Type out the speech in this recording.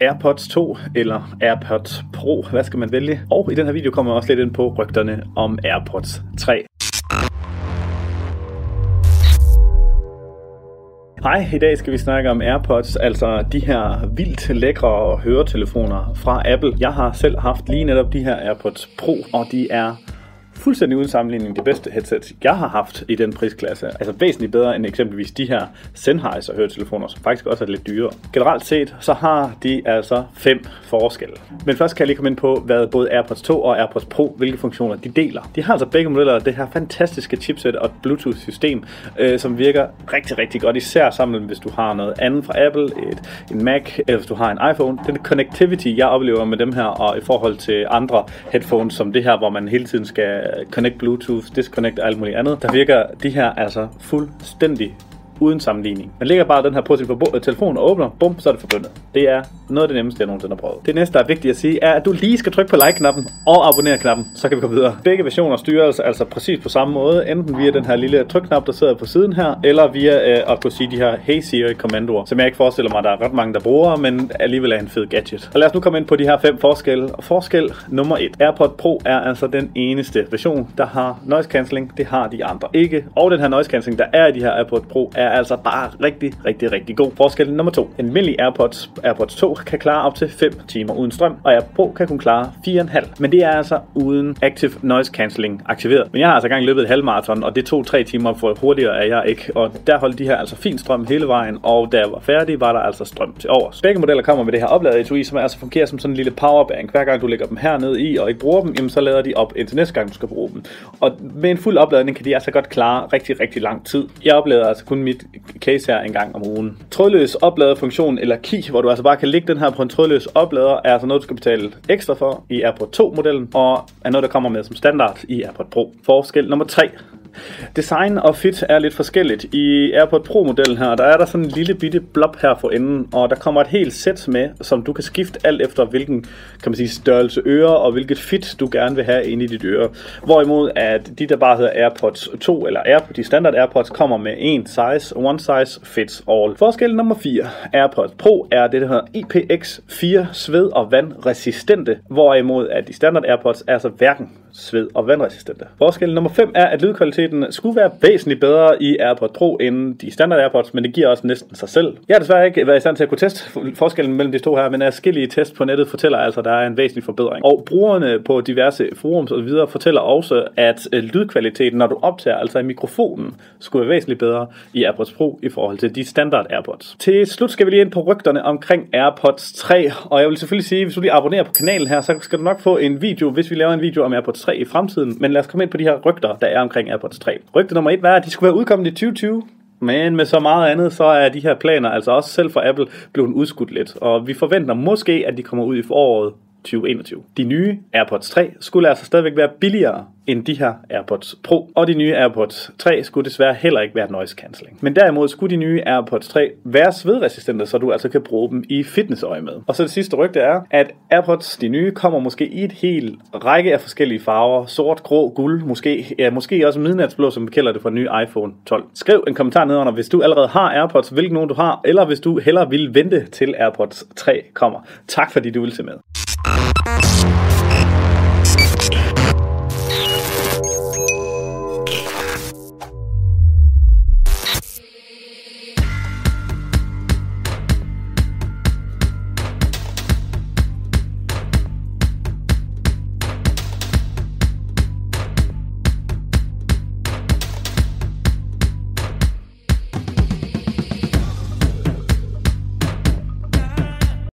AirPods 2 eller AirPods Pro, hvad skal man vælge? Og i den her video kommer jeg også lidt ind på rygterne om AirPods 3. Hej, i dag skal vi snakke om AirPods, altså de her vildt lækre høretelefoner fra Apple. Jeg har selv haft lige netop de her AirPods Pro, og de er fuldstændig uden sammenligning det bedste headset, jeg har haft i den prisklasse. Altså væsentligt bedre end eksempelvis de her Sennheiser høretelefoner, som faktisk også er lidt dyrere. Generelt set, så har de altså fem forskelle. Men først kan jeg lige komme ind på, hvad både AirPods 2 og AirPods Pro, hvilke funktioner de deler. De har altså begge modeller det her fantastiske chipset og Bluetooth-system, øh, som virker rigtig, rigtig godt, især sammen hvis du har noget andet fra Apple, et, en Mac, eller hvis du har en iPhone. Den connectivity, jeg oplever med dem her, og i forhold til andre headphones, som det her, hvor man hele tiden skal Øh, connect Bluetooth, disconnect og alt muligt andet, der virker de her altså fuldstændig uden sammenligning. Man lægger bare den her på sin øh, telefon og åbner, bum, så er det forbundet. Det er noget af det nemmeste, jeg nogensinde har prøvet. Det næste, der er vigtigt at sige, er, at du lige skal trykke på like-knappen og abonner-knappen, så kan vi komme videre. Begge versioner styres altså præcis på samme måde, enten via den her lille trykknap, der sidder på siden her, eller via øh, at kunne sige de her Hey Siri-kommandoer, som jeg ikke forestiller mig, der er ret mange, der bruger, men alligevel er en fed gadget. Og lad os nu komme ind på de her fem forskelle. Og forskel nummer et. AirPod Pro er altså den eneste version, der har noise cancelling. Det har de andre ikke. Og den her noise cancelling, der er i de her AirPod Pro, er er altså bare rigtig, rigtig, rigtig god. Forskel nummer to. En almindelig AirPods, AirPods 2 kan klare op til 5 timer uden strøm, og AirPods Pro kan kun klare 4,5. Men det er altså uden Active Noise Cancelling aktiveret. Men jeg har altså gang løbet et halvmarathon, og det tog 3 timer for hurtigere er jeg ikke. Og der holdt de her altså fin strøm hele vejen, og da jeg var færdig, var der altså strøm til overs. Begge modeller kommer med det her opladet etui, som altså fungerer som sådan en lille powerbank. Hver gang du lægger dem hernede i og ikke bruger dem, jamen så lader de op indtil næste gang du skal bruge dem. Og med en fuld opladning kan de altså godt klare rigtig, rigtig lang tid. Jeg oplader altså kun mit case her en gang om ugen. Trådløs opladerfunktion eller key, hvor du altså bare kan lægge den her på en trådløs oplader, er altså noget, du skal betale ekstra for i AirPod 2-modellen, og er noget, der kommer med som standard i AirPod Pro. Forskel nummer 3 Design og fit er lidt forskelligt. I AirPod Pro-modellen her, der er der sådan en lille bitte blob her for enden, og der kommer et helt sæt med, som du kan skifte alt efter, hvilken kan man sige, størrelse øre og hvilket fit du gerne vil have inde i dit øre. Hvorimod at de, der bare hedder AirPods 2 eller AirPods, de standard AirPods, kommer med en size, one size fits all. Forskel nummer 4. AirPods Pro er det, der hedder IPX4 sved- og vandresistente, hvorimod at de standard AirPods er altså hverken sved- og vandresistente. Forskel nummer 5 er, at lydkvaliteten skulle være væsentligt bedre i AirPods Pro end de standard AirPods, men det giver også næsten sig selv. Jeg har desværre ikke været i stand til at kunne teste forskellen mellem de to her, men forskellige test på nettet fortæller altså, at der er en væsentlig forbedring. Og brugerne på diverse forums og videre fortæller også, at øh, lydkvaliteten, når du optager altså i mikrofonen, skulle være væsentligt bedre i AirPods Pro i forhold til de standard AirPods. Til slut skal vi lige ind på rygterne omkring AirPods 3, og jeg vil selvfølgelig sige, hvis du lige abonnerer på kanalen her, så skal du nok få en video, hvis vi laver en video om AirPods 3 i fremtiden. Men lad os komme ind på de her rygter, der er omkring AirPods 3. Rygte nummer 1 var, at de skulle være udkommet i 2020. Men med så meget andet, så er de her planer, altså også selv for Apple, blevet udskudt lidt. Og vi forventer måske, at de kommer ud i foråret 2021. De nye AirPods 3 skulle altså stadigvæk være billigere end de her AirPods Pro. Og de nye AirPods 3 skulle desværre heller ikke være noise cancelling. Men derimod skulle de nye AirPods 3 være svedresistente, så du altså kan bruge dem i fitnessøje med. Og så det sidste rygte er, at AirPods, de nye, kommer måske i et helt række af forskellige farver. Sort, grå, guld, måske, ja, måske også midnatsblå, som vi kalder det for nye iPhone 12. Skriv en kommentar nedenunder, hvis du allerede har AirPods, hvilken nogen du har, eller hvis du hellere vil vente til AirPods 3 kommer. Tak fordi du vil se med.